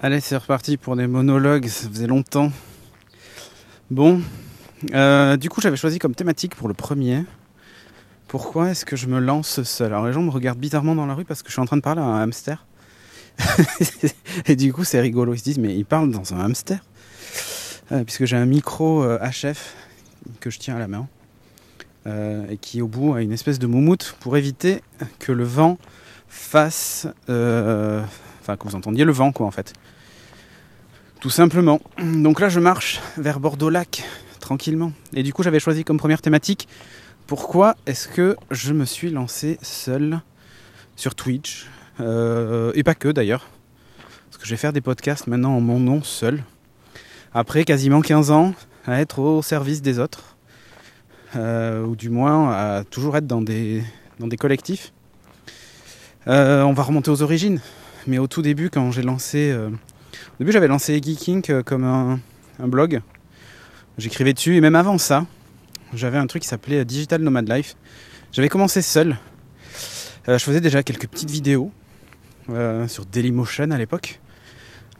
Allez, c'est reparti pour des monologues, ça faisait longtemps. Bon, euh, du coup, j'avais choisi comme thématique pour le premier. Pourquoi est-ce que je me lance seul? Alors, les gens me regardent bizarrement dans la rue parce que je suis en train de parler à un hamster. et du coup, c'est rigolo. Ils se disent, mais il parle dans un hamster euh, Puisque j'ai un micro HF euh, que je tiens à la main et qui, au bout, a une espèce de moumoute pour éviter que le vent fasse. Enfin, que vous entendiez le vent, quoi, en fait. Tout simplement. Donc là, je marche vers Bordeaux-Lac, tranquillement. Et du coup, j'avais choisi comme première thématique pourquoi est-ce que je me suis lancé seul sur Twitch? Euh, Et pas que d'ailleurs. Parce que je vais faire des podcasts maintenant en mon nom seul. Après quasiment 15 ans à être au service des autres. Euh, ou du moins à toujours être dans des, dans des collectifs. Euh, on va remonter aux origines. Mais au tout début, quand j'ai lancé au début, j'avais lancé Geeking euh, comme un, blog. J'écrivais dessus, et même avant ça, j'avais un truc qui s'appelait Digital Nomad Life. J'avais commencé seul. Euh, je faisais déjà quelques petites vidéos euh, sur Dailymotion à l'époque,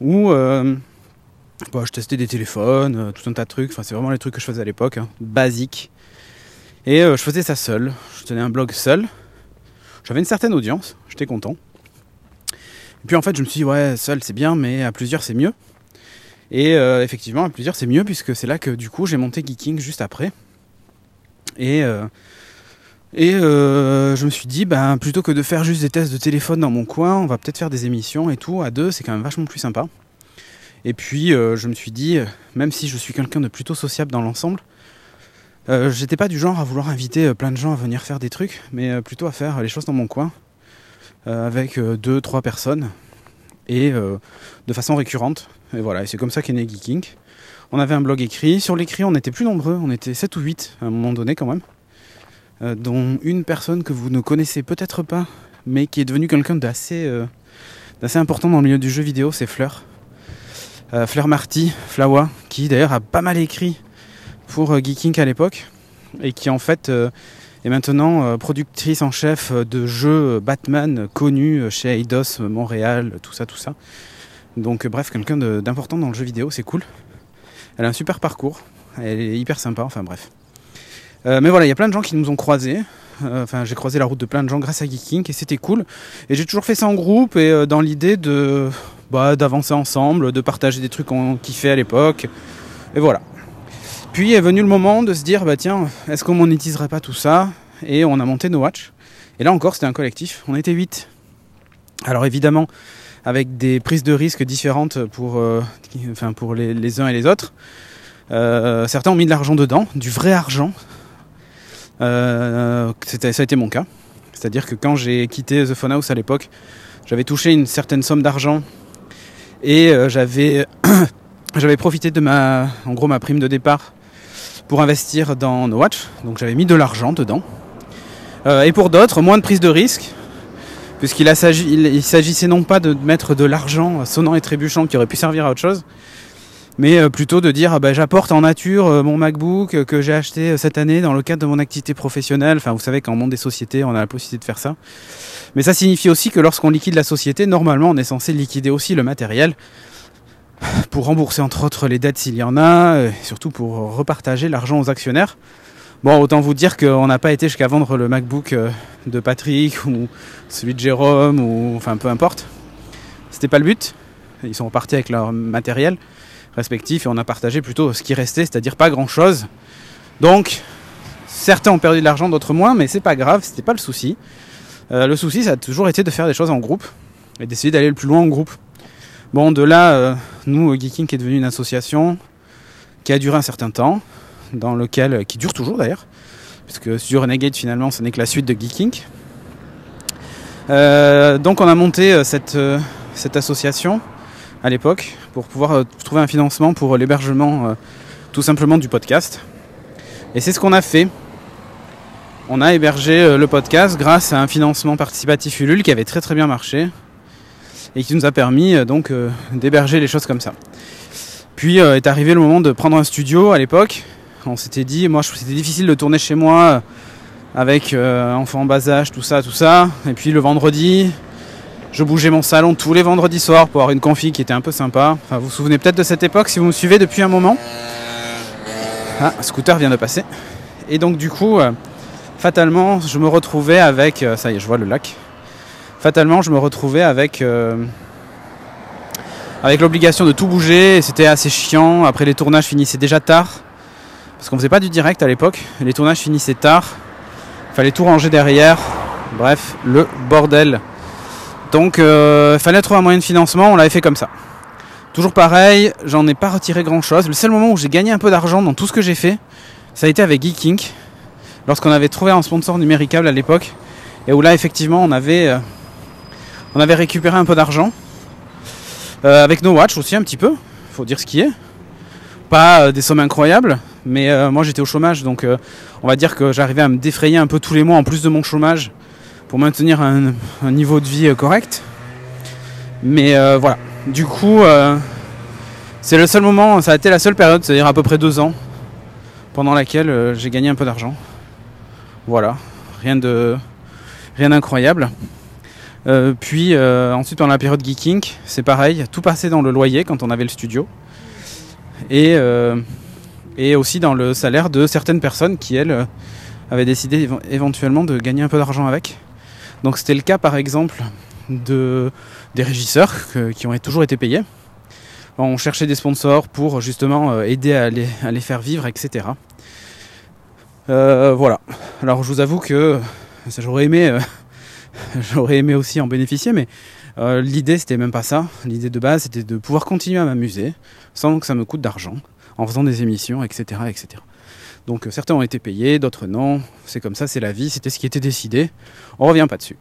où bah, je testais des téléphones, tout un tas de trucs. Enfin, c'est vraiment les trucs que je faisais à l'époque, hein, basiques. Et je faisais ça seul. Je tenais un blog seul. J'avais une certaine audience, j'étais content. Et puis en fait, je me suis dit, ouais, seul c'est bien, mais à plusieurs c'est mieux. Et euh, effectivement, à plusieurs c'est mieux, puisque c'est là que du coup j'ai monté Geeking juste après. Et, euh, et euh, je me suis dit, ben, plutôt que de faire juste des tests de téléphone dans mon coin, on va peut-être faire des émissions et tout. À deux, c'est quand même vachement plus sympa. Et puis je me suis dit, même si je suis quelqu'un de plutôt sociable dans l'ensemble, j'étais pas du genre à vouloir inviter plein de gens à venir faire des trucs, mais plutôt à faire les choses dans mon coin. Euh, avec euh, deux, trois personnes et euh, de façon récurrente. Et voilà, et c'est comme ça qu'est né Geeking. On avait un blog écrit. Sur l'écrit, on était plus nombreux, on était 7 ou 8 à un moment donné quand même. dont une personne que vous ne connaissez peut-être pas, mais qui est devenue quelqu'un d'assez d'assez important dans le milieu du jeu vidéo, c'est Fleur. Fleur Marty, Flawa, qui d'ailleurs a pas mal écrit pour Geeking à l'époque, et qui en fait et maintenant euh, productrice en chef de jeux Batman connus chez Eidos Montréal, tout ça, tout ça. Donc euh, bref, quelqu'un d'important dans le jeu vidéo, c'est cool. Elle a un super parcours, elle est hyper sympa, enfin bref. Euh, mais voilà, il y a plein de gens qui nous ont croisés. Enfin, j'ai croisé la route de plein de gens grâce à Geeking et c'était cool. Et j'ai toujours fait ça en groupe et dans l'idée de bah, d'avancer ensemble, de partager des trucs qu'on kiffait à l'époque. Et voilà. Puis est venu le moment de se dire, bah tiens, est-ce qu'on monétiserait pas tout ça? Et on a monté No Watch. Et là encore, c'était un collectif. On était 8. Alors évidemment, avec des prises de risques différentes pour, euh, enfin pour les, uns et les autres. Euh, certains ont mis de l'argent dedans, du vrai argent. Euh, ça a été mon cas. C'est-à-dire que quand j'ai quitté The Phone House à l'époque, j'avais touché une certaine somme d'argent et j'avais j'avais profité de ma en gros ma prime de départ pour investir dans No Watch. Donc j'avais mis de l'argent dedans. Euh, et pour d'autres, moins de prise de risque, puisqu'il s'agissait non pas de mettre de l'argent sonnant et trébuchant qui aurait pu servir à autre chose, mais euh, plutôt de dire ah bah, j'apporte en nature euh, mon MacBook que j'ai acheté cette année dans le cadre de mon activité professionnelle. Enfin, vous savez qu'en monde des sociétés, on a la possibilité de faire ça. Mais ça signifie aussi que lorsqu'on liquide la société, normalement, on est censé liquider aussi le matériel pour rembourser entre autres les dettes s'il y en a, et surtout pour repartager l'argent aux actionnaires. Bon, autant vous dire qu'on n'a pas été jusqu'à vendre le MacBook euh, de Patrick ou celui de Jérôme ou enfin peu importe. C'était pas le but. Ils sont repartis avec leur matériel respectif et on a partagé plutôt ce qui restait, c'est-à-dire pas grand-chose. Donc, certains ont perdu de l'argent, d'autres moins, mais c'est pas grave, c'était pas le souci. Euh, le souci, ça a toujours été de faire des choses en groupe et d'essayer d'aller le plus loin en groupe. Bon, de là, euh, nous, Geeking est devenu une association qui a duré un certain temps, dans lequel, qui dure toujours d'ailleurs, puisque sur Renegade finalement ce n'est que la suite de Geeking. Euh, donc on a monté euh, cette, cette association à l'époque pour pouvoir trouver un financement pour l'hébergement tout simplement du podcast. Et c'est ce qu'on a fait. On a hébergé le podcast grâce à un financement participatif Ulule qui avait très très bien marché et qui nous a permis euh, donc euh, d'héberger les choses comme ça. Puis euh, est arrivé le moment de prendre un studio à l'époque. On s'était dit, moi c'était difficile de tourner chez moi avec enfants en bas âge, tout ça, tout ça. Et puis le vendredi, Je bougeais mon salon tous les vendredis soirs pour avoir une config qui était un peu sympa. Enfin, vous vous souvenez peut-être de cette époque si vous me suivez depuis un moment? Ah, un scooter vient de passer. Et donc du coup, fatalement, je me retrouvais avec... ça y est, je vois le lac. Fatalement, je me retrouvais avec... euh, avec l'obligation de tout bouger, c'était assez chiant. Après, les tournages finissaient déjà tard, parce qu'on faisait pas du direct à l'époque. Les tournages finissaient tard, fallait tout ranger derrière. Bref, le bordel. Donc, euh, fallait trouver un moyen de financement. On l'avait fait comme ça. Toujours pareil, j'en ai pas retiré grand chose. Le seul moment où j'ai gagné un peu d'argent dans tout ce que j'ai fait, ça a été avec Geeking, lorsqu'on avait trouvé un sponsor numéricable à l'époque, et où là, effectivement, on avait, euh, on avait récupéré un peu d'argent. Euh, avec No Watch aussi un petit peu, faut dire ce qui est. Pas euh, des sommes incroyables, mais euh, moi j'étais au chômage, donc on va dire que j'arrivais à me défrayer un peu tous les mois en plus de mon chômage pour maintenir un, niveau de vie correct. Mais voilà, du coup, c'est le seul moment, ça a été la seule période, c'est-à-dire à peu près deux ans, pendant laquelle j'ai gagné un peu d'argent. Voilà, rien de rien d'incroyable. Euh, puis euh, ensuite pendant la période geeking, c'est pareil, tout passait dans le loyer quand on avait le studio. Et, euh, et aussi dans le salaire de certaines personnes qui, elles, avaient décidé éve- éventuellement de gagner un peu d'argent avec. Donc c'était le cas par exemple de, des régisseurs qui ont toujours été payés. On cherchait des sponsors pour justement aider à les, à les faire vivre, etc. Voilà. Alors je vous avoue que j'aurais aimé, j'aurais aimé aussi en bénéficier, mais euh, l'idée c'était même pas ça. L'idée de base c'était de pouvoir continuer à m'amuser sans que ça me coûte d'argent en faisant des émissions, etc., etc. Donc euh, certains ont été payés, d'autres non. C'est comme ça, c'est la vie. C'était ce qui était décidé. On revient pas dessus.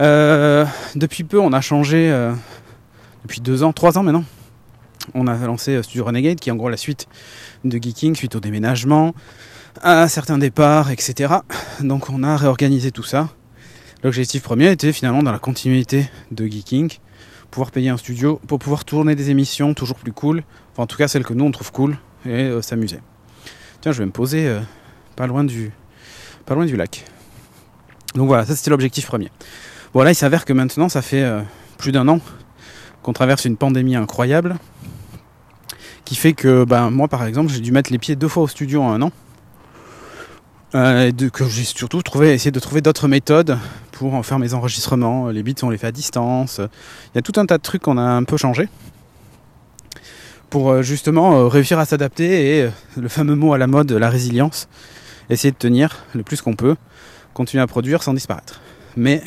Euh, depuis peu, on a changé. depuis deux ans, trois ans maintenant. On a lancé Studio Renegade, qui est en gros la suite de Geeking suite au déménagement, à certains départs, etc. Donc on a réorganisé tout ça. L'objectif premier était finalement dans la continuité de Geeking, pouvoir payer un studio pour pouvoir tourner des émissions toujours plus cool, enfin en tout cas celles que nous on trouve cool et euh, s'amuser. Tiens, je vais me poser euh, pas loin du pas loin du lac. Donc voilà, ça c'était l'objectif premier. Bon là il s'avère que maintenant ça fait euh, plus d'un an qu'on traverse une pandémie incroyable qui fait que ben moi par exemple j'ai dû mettre les pieds deux fois au studio en un an. Euh, de- que j'ai surtout trouvé, essayé de trouver d'autres méthodes pour en faire mes enregistrements. Les beats, on les fait à distance. Il y a tout un tas de trucs qu'on a un peu changé pour euh, justement euh, réussir à s'adapter et euh, le fameux mot à la mode, la résilience, essayer de tenir le plus qu'on peut, continuer à produire sans disparaître. Mais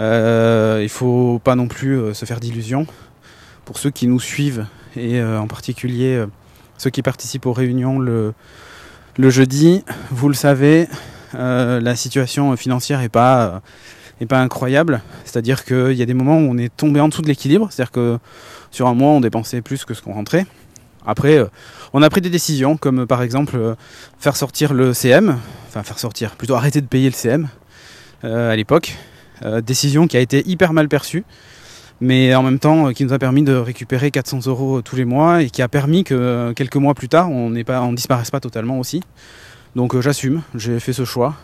euh, il faut pas non plus se faire d'illusions. Pour ceux qui nous suivent et en particulier ceux qui participent aux réunions le, jeudi, vous le savez, la situation financière est pas euh, pas incroyable. C'est-à-dire qu'il y a des moments où on est tombé en dessous de l'équilibre. C'est-à-dire que sur un mois, on dépensait plus que ce qu'on rentrait. Après, euh, on a pris des décisions, comme euh, par exemple euh, faire sortir le CM, enfin faire sortir, plutôt arrêter de payer le CM euh, à l'époque. Euh, décision qui a été hyper mal perçue, mais en même temps euh, qui nous a permis de récupérer 400 euros tous les mois et qui a permis que euh, quelques mois plus tard, on n'est on disparaisse pas totalement aussi. Donc euh, j'assume, j'ai fait ce choix.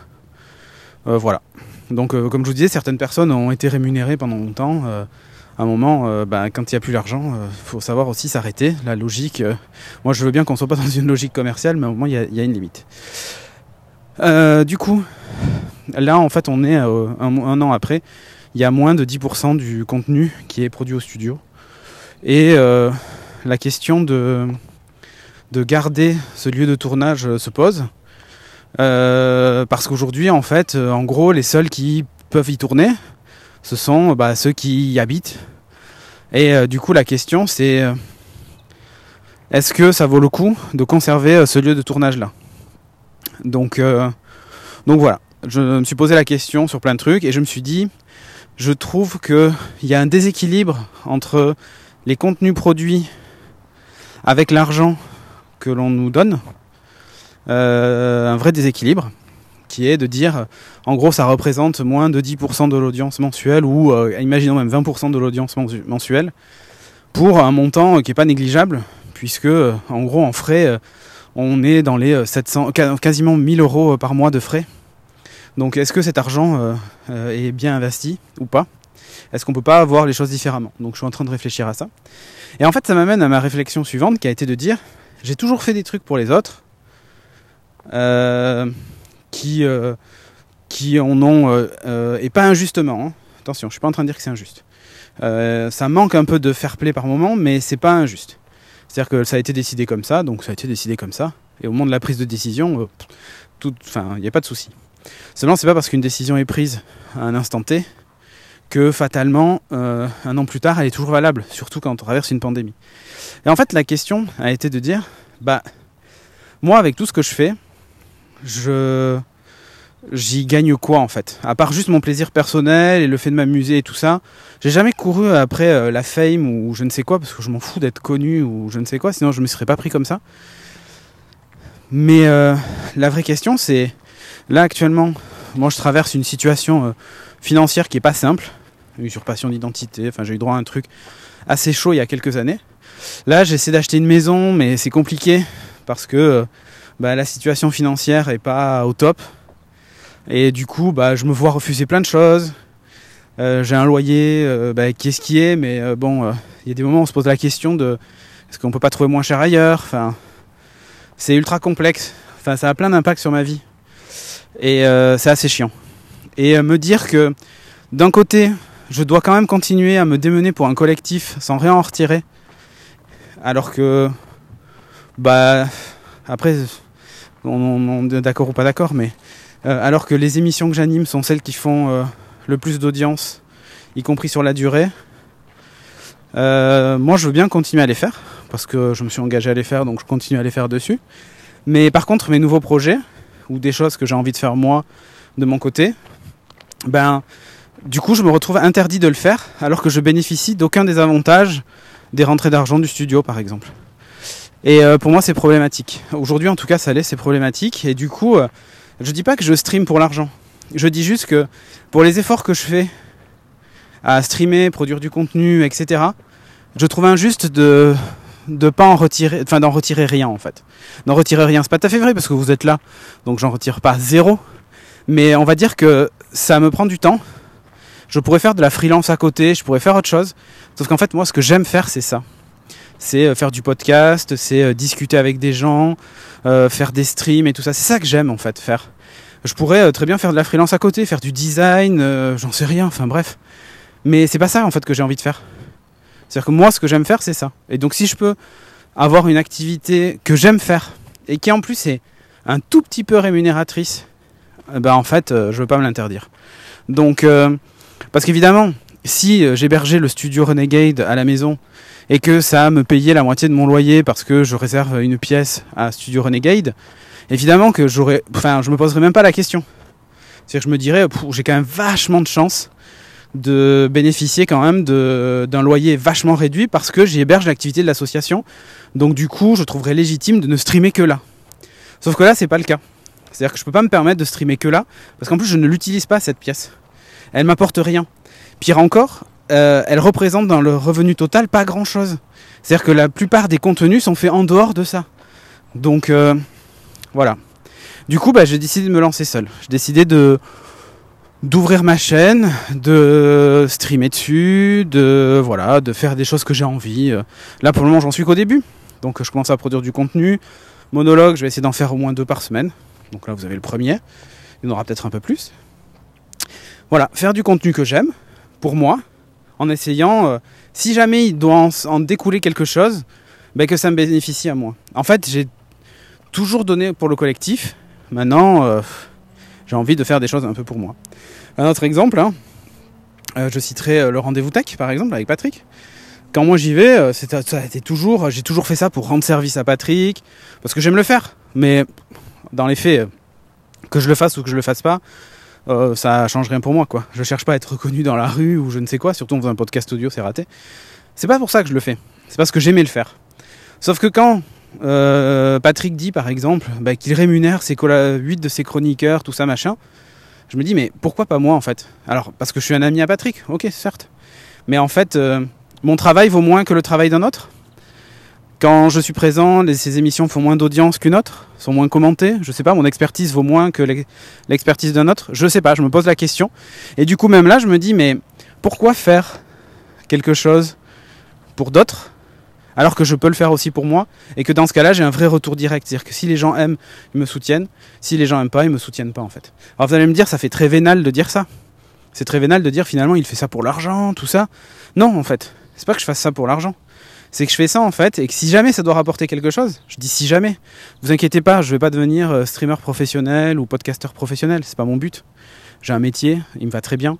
Euh, voilà. Donc euh, comme je vous disais, certaines personnes ont été rémunérées pendant longtemps. À un moment, bah, quand il n'y a plus l'argent, il faut savoir aussi s'arrêter. La logique, moi je veux bien qu'on soit pas dans une logique commerciale, mais à un moment il y a- une limite. Du coup, là en fait on est un, an après, il y a moins de 10% du contenu qui est produit au studio. Et la question de, de garder ce lieu de tournage se pose. Euh, parce qu'aujourd'hui, en fait, euh, en gros, les seuls qui peuvent y tourner, ce sont bah, ceux qui y habitent. Et euh, du coup, la question, c'est est-ce que ça vaut le coup de conserver ce lieu de tournage-là? Donc, donc voilà, je me suis posé la question sur plein de trucs et je me suis dit, je trouve qu'il y a un déséquilibre entre les contenus produits avec l'argent que l'on nous donne, un vrai déséquilibre qui est de dire, en gros, ça représente moins de 10% de l'audience mensuelle ou, euh, imaginons même 20% de l'audience mensu- mensuelle pour un montant euh, qui n'est pas négligeable, puisque, euh, en gros, en frais, euh, on est dans les euh, 700, ca- quasiment 1000 euros euh, par mois de frais. Donc, est-ce que cet argent euh, euh, est bien investi ou pas? Est-ce qu'on peut pas voir les choses différemment? Donc je suis en train de réfléchir à ça. Et en fait, ça m'amène à ma réflexion suivante qui a été de dire j'ai toujours fait des trucs pour les autres euh, qui, euh, qui en ont, euh, et pas injustement. Hein. Attention, je suis pas en train de dire que c'est injuste. ça manque un peu de fair play par moment, mais c'est pas injuste. C'est-à-dire que ça a été décidé comme ça, donc ça a été décidé comme ça. Et au moment de la prise de décision, il n'y a pas de souci. Seulement, c'est pas parce qu'une décision est prise à un instant T que fatalement, euh, un an plus tard, elle est toujours valable, surtout quand on traverse une pandémie. Et en fait, la question a été de dire, bah, moi, avec tout ce que je fais, je j'y gagne quoi en fait À part juste mon plaisir personnel et le fait de m'amuser et tout ça, j'ai jamais couru après euh, la fame ou je ne sais quoi parce que je m'en fous d'être connu ou je ne sais quoi, sinon je me serais pas pris comme ça. Mais euh, la vraie question c'est là actuellement, moi je traverse une situation financière qui est pas simple usurpation d'identité. Enfin, j'ai eu droit à un truc assez chaud il y a quelques années. Là, j'essaie d'acheter une maison, mais c'est compliqué parce que euh, bah, la situation financière est pas au top. Et du coup, bah, je me vois refuser plein de choses. Euh, j'ai un loyer euh, bah, qui est ce qui est, mais bon, il y a des moments où on se pose la question de est-ce qu'on peut pas trouver moins cher ailleurs? Enfin, c'est ultra complexe. Enfin, ça a plein d'impacts sur ma vie. Et c'est assez chiant. Et me dire que d'un côté, je dois quand même continuer à me démener pour un collectif sans rien en retirer. Alors que, bah, après, on, est d'accord ou pas d'accord, mais euh, alors que les émissions que j'anime sont celles qui font euh, le plus d'audience, y compris sur la durée, euh, moi je veux bien continuer à les faire, parce que je me suis engagé à les faire, donc je continue à les faire dessus. Mais par contre, mes nouveaux projets, ou des choses que j'ai envie de faire moi, de mon côté, ben, du coup, je me retrouve interdit de le faire, alors que je bénéficie d'aucun des avantages des rentrées d'argent du studio, par exemple. Et euh, pour moi, c'est problématique. Aujourd'hui, en tout cas, ça l'est, c'est problématique. Et du coup, euh, je dis pas que je stream pour l'argent. Je dis juste que pour les efforts que je fais à streamer, produire du contenu, etc., je trouve injuste de de pas en retirer, enfin d'en retirer rien en fait. D'en retirer rien, c'est pas tout à fait vrai parce que vous êtes là, donc j'en retire pas zéro. Mais on va dire que ça me prend du temps, je pourrais faire de la freelance à côté, je pourrais faire autre chose. Sauf qu'en fait, moi, ce que j'aime faire, c'est ça. C'est euh, faire du podcast, c'est euh, discuter avec des gens, euh, faire des streams et tout ça. C'est ça que j'aime, en fait, faire. Je pourrais très bien faire de la freelance à côté, faire du design, j'en sais rien, enfin bref. Mais c'est pas ça, en fait, que j'ai envie de faire. C'est-à-dire que moi, ce que j'aime faire, c'est ça. Et donc, si je peux avoir une activité que j'aime faire et qui en plus est un tout petit peu rémunératrice, ben en fait, je veux pas me l'interdire. Donc, parce qu'évidemment, si j'hébergeais le studio Renegade à la maison et que ça me payait la moitié de mon loyer parce que je réserve une pièce à Studio Renegade, évidemment que j'aurais, enfin, je me poserais même pas la question. C'est-à-dire que je me dirais, j'ai quand même vachement de chance de bénéficier quand même d'un loyer vachement réduit parce que j'y l'activité de l'association. Donc du coup, je trouverais légitime de ne streamer que là. Sauf que là, c'est pas le cas. C'est-à-dire que je peux pas me permettre de streamer que là parce qu'en plus, je ne l'utilise pas cette pièce elle m'apporte rien. Pire encore, euh, elle représente dans le revenu total pas grand chose. C'est-à-dire que la plupart des contenus sont faits en dehors de ça. Donc euh, voilà. Du coup, bah, j'ai décidé de me lancer seul. J'ai décidé de d'ouvrir ma chaîne, de streamer dessus, de voilà, de faire des choses que j'ai envie. Là, pour le moment, j'en suis qu'au début. Donc, je commence à produire du contenu. Monologue, je vais essayer d'en faire au moins deux par semaine. Donc là, vous avez le premier. Il y en aura peut-être un peu plus. Voilà, faire du contenu que j'aime, pour moi, en essayant, euh, si jamais il doit en, découler quelque chose, ben que ça me bénéficie à moi. En fait, j'ai toujours donné pour le collectif. Maintenant, euh, j'ai envie de faire des choses un peu pour moi. Un autre exemple, hein, euh, je citerai le rendez-vous tech, par exemple, avec Patrick. Quand moi j'y vais, toujours, j'ai toujours fait ça pour rendre service à Patrick, parce que j'aime le faire. Mais dans les faits, que je le fasse ou que je le fasse pas, euh, ça change rien pour moi quoi. Je cherche pas à être reconnu dans la rue ou je ne sais quoi, surtout en faisant un podcast audio, c'est raté. C'est pas pour ça que je le fais. C'est parce que j'aimais le faire. Sauf que quand euh, Patrick dit par exemple bah, qu'il rémunère ses 8 de ses chroniqueurs, tout ça machin, je me dis mais pourquoi pas moi en fait? Alors parce que je suis un ami à Patrick, ok certes. Mais en fait, euh, mon travail vaut moins que le travail d'un autre quand je suis présent, ces émissions font moins d'audience qu'une autre, sont moins commentées. Je sais pas, mon expertise vaut moins que l'expertise d'un autre. Je sais pas, je me pose la question. Et du coup, même là, je me dis, mais pourquoi faire quelque chose pour d'autres alors que je peux le faire aussi pour moi et que dans ce cas-là j'ai un vrai retour direct c'est-à-dire que si les gens aiment ils me soutiennent si les gens aiment pas ils me soutiennent pas en fait alors vous allez me dire ça fait très vénal de dire ça c'est très vénal de dire finalement il fait ça pour l'argent tout ça non en fait c'est pas que je fasse ça pour l'argent c'est que je fais ça en fait et que si jamais ça doit rapporter quelque chose je dis si jamais. Vous inquiétez pas je vais pas devenir euh, streamer professionnel ou podcasteur professionnel c'est pas mon but. J'ai un métier il me va très bien.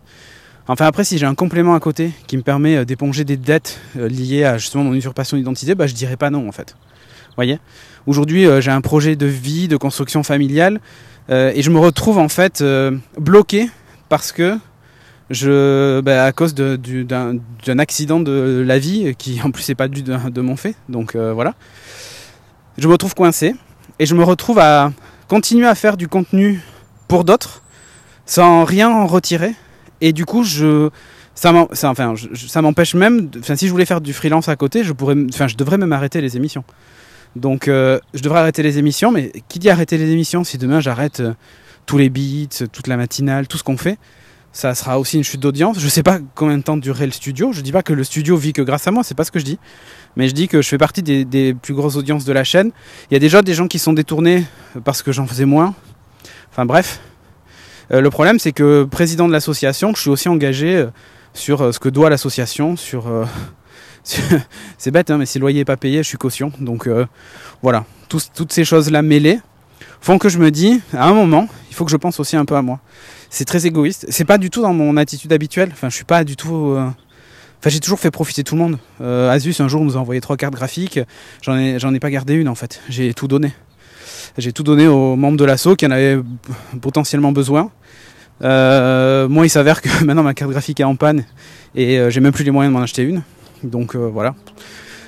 Enfin après, si j'ai un complément à côté qui me permet euh, d'éponger des dettes euh, liées à justement mon usurpation d'identité, bah, je dirais pas non en fait. Voyez? Aujourd'hui, j'ai un projet de vie, de construction familiale, et je me retrouve en fait bloqué parce que bah, à cause d'un accident de la vie qui en plus n'est pas dû de, mon fait. Donc voilà, je me retrouve coincé et je me retrouve à continuer à faire du contenu pour d'autres sans rien en retirer et du coup, je, ça m'empêche même. Enfin, si je voulais faire du freelance à côté, je pourrais, enfin, je devrais même arrêter les émissions. Donc, euh, je devrais arrêter les émissions. Mais qui dit arrêter les émissions Si demain j'arrête euh, tous les beats, toute la matinale, tout ce qu'on fait, ça sera aussi une chute d'audience. Je sais pas combien de temps durerait le studio. Je dis pas que le studio vit que grâce à moi. C'est pas ce que je dis. Mais je dis que je fais partie des, des plus grosses audiences de la chaîne. Il y a déjà des gens qui sont détournés parce que j'en faisais moins. Enfin bref, euh, le problème, c'est que président de l'association, je suis aussi engagé euh, sur euh, ce que doit l'association, sur c'est bête, hein, mais si le loyer n'est pas payé, je suis caution. Donc voilà, toutes ces choses-là mêlées font que je me dis, à un moment, il faut que je pense aussi un peu à moi. C'est très égoïste. C'est pas du tout dans mon attitude habituelle. Enfin, je suis pas du tout. Enfin, j'ai toujours fait profiter tout le monde. Asus, un jour, nous a envoyé trois cartes graphiques. J'en ai, j'en ai pas gardé une en fait. J'ai tout donné. J'ai tout donné aux membres de l'assaut qui en avaient potentiellement besoin. Euh, moi, il s'avère que maintenant ma carte graphique est en panne et euh, j'ai même plus les moyens de m'en acheter une. Donc euh, voilà,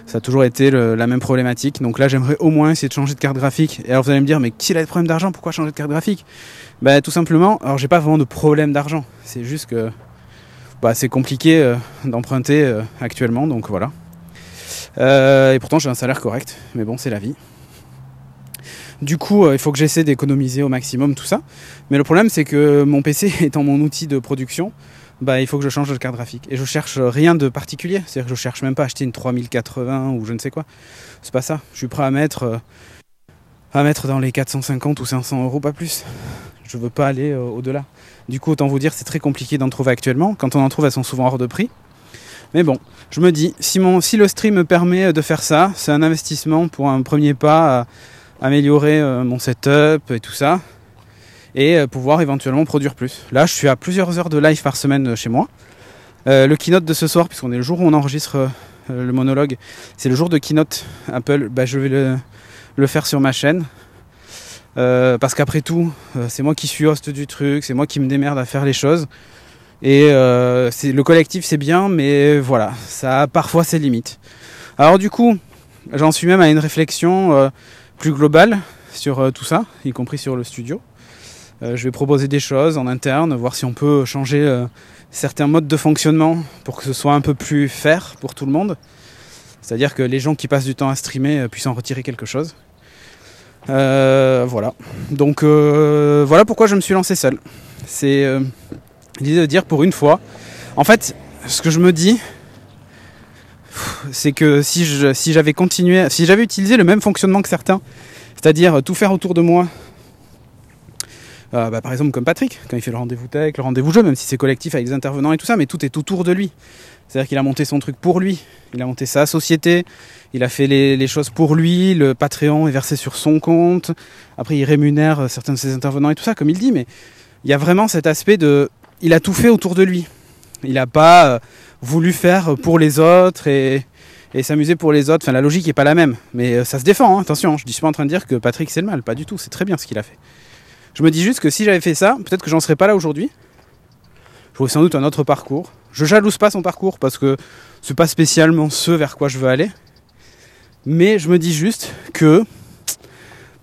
ça a toujours été la même problématique. Donc là, j'aimerais au moins essayer de changer de carte graphique. Et alors vous allez me dire, mais qui a des problèmes d'argent? Pourquoi changer de carte graphique? Bah tout simplement, alors j'ai pas vraiment de problème d'argent. C'est juste que bah, c'est compliqué d'emprunter actuellement. Donc voilà. et pourtant j'ai un salaire correct. Mais bon, c'est la vie. Du coup, euh, il faut que j'essaie d'économiser au maximum tout ça. Mais le problème, c'est que mon PC étant mon outil de production, bah, il faut que je change de carte graphique. Et je cherche rien de particulier. C'est-à-dire que je cherche même pas à acheter une 3080 ou je ne sais quoi. C'est pas ça. Je suis prêt à mettre, euh, à mettre dans les 450 ou 500 euros, pas plus. Je veux pas aller euh, au-delà. Du coup, autant vous dire, c'est très compliqué d'en trouver actuellement. Quand on en trouve, elles sont souvent hors de prix. Mais bon, je me dis, si, mon, si le stream me permet de faire ça, c'est un investissement pour un premier pas améliorer euh, mon setup et tout ça et euh, pouvoir éventuellement produire plus. Là, je suis à plusieurs heures de live par semaine euh, chez moi. le keynote de ce soir, puisqu'on est le jour où on enregistre le monologue, c'est le jour de keynote Apple. Bah, je vais le, faire sur ma chaîne. parce qu'après tout, c'est moi qui suis host du truc, c'est moi qui me démerde à faire les choses. Et le collectif, c'est bien, mais voilà, ça a parfois ses limites. Alors du coup, j'en suis même à une réflexion plus global sur euh, tout ça, y compris sur le studio. Euh, je vais proposer des choses en interne, voir si on peut changer euh, certains modes de fonctionnement pour que ce soit un peu plus fair pour tout le monde. C'est-à-dire que les gens qui passent du temps à streamer puissent en retirer quelque chose. voilà. Donc voilà pourquoi je me suis lancé seul. C'est l'idée de dire pour une fois. En fait, ce que je me dis, c'est que si j'avais continué, si j'avais utilisé le même fonctionnement que certains, c'est-à-dire tout faire autour de moi, euh, bah, par exemple comme Patrick, quand il fait le rendez-vous tech, le rendez-vous jeu, même si c'est collectif avec des intervenants et tout ça, mais tout est autour de lui. C'est-à-dire qu'il a monté son truc pour lui, il a monté sa société, il a fait les, choses pour lui, le Patreon est versé sur son compte, après il rémunère certains de ses intervenants et tout ça, comme il dit, mais il y a vraiment cet aspect de... Il a tout fait autour de lui. Il n'a pas euh, voulu faire pour les autres et, s'amuser pour les autres. Enfin, la logique n'est pas la même. Mais euh, ça se défend, hein, attention. Je ne suis pas en train de dire que Patrick c'est le mal. Pas du tout. C'est très bien ce qu'il a fait. Je me dis juste que si j'avais fait ça, peut-être que j'en serais pas là aujourd'hui. J'aurais sans doute un autre parcours. Je jalouse pas son parcours parce que c'est pas spécialement ce vers quoi je veux aller. Mais je me dis juste que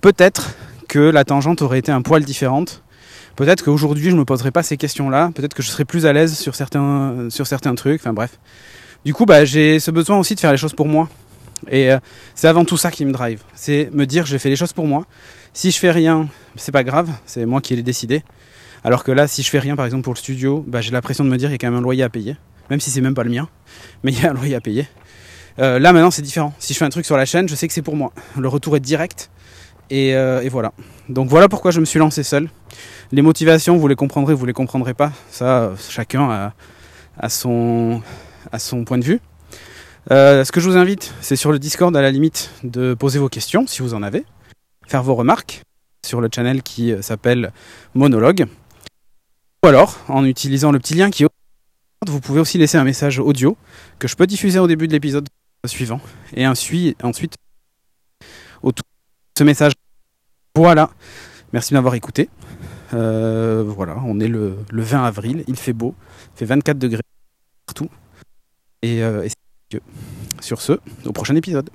peut-être que la tangente aurait été un poil différente peut-être qu'aujourd'hui je me poserai pas ces questions-là, peut-être que je serai plus à l'aise sur certains, sur certains trucs, enfin bref. Du coup, bah, j'ai ce besoin aussi de faire les choses pour moi. Et euh, c'est avant tout ça qui me drive. C'est me dire j'ai fait les choses pour moi. Si je fais rien, c'est pas grave, c'est moi qui l'ai décidé. Alors que là, si je fais rien, par exemple pour le studio, bah, j'ai l'impression de me dire qu'il y a quand même un loyer à payer. même si c'est même pas le mien, mais il y a un loyer à payer. Euh, là maintenant c'est différent. Si je fais un truc sur la chaîne, je sais que c'est pour moi. Le retour est direct. Et, euh, voilà. Donc voilà pourquoi je me suis lancé seul. Les motivations, vous les comprendrez, vous les comprendrez pas. Ça, chacun a son point de vue. Euh, ce que je vous invite, c'est sur le Discord à la limite de poser vos questions, si vous en avez, faire vos remarques sur le channel qui s'appelle Monologue. Ou alors, en utilisant le petit lien qui est vous pouvez aussi laisser un message audio que je peux diffuser au début de l'épisode suivant. Et ensuite, autour de ce message. Voilà. Merci de m'avoir écouté. Euh, voilà, on est le, le, 20 avril, il fait beau, il fait 24 degrés partout. Euh, et sur ce, au prochain épisode.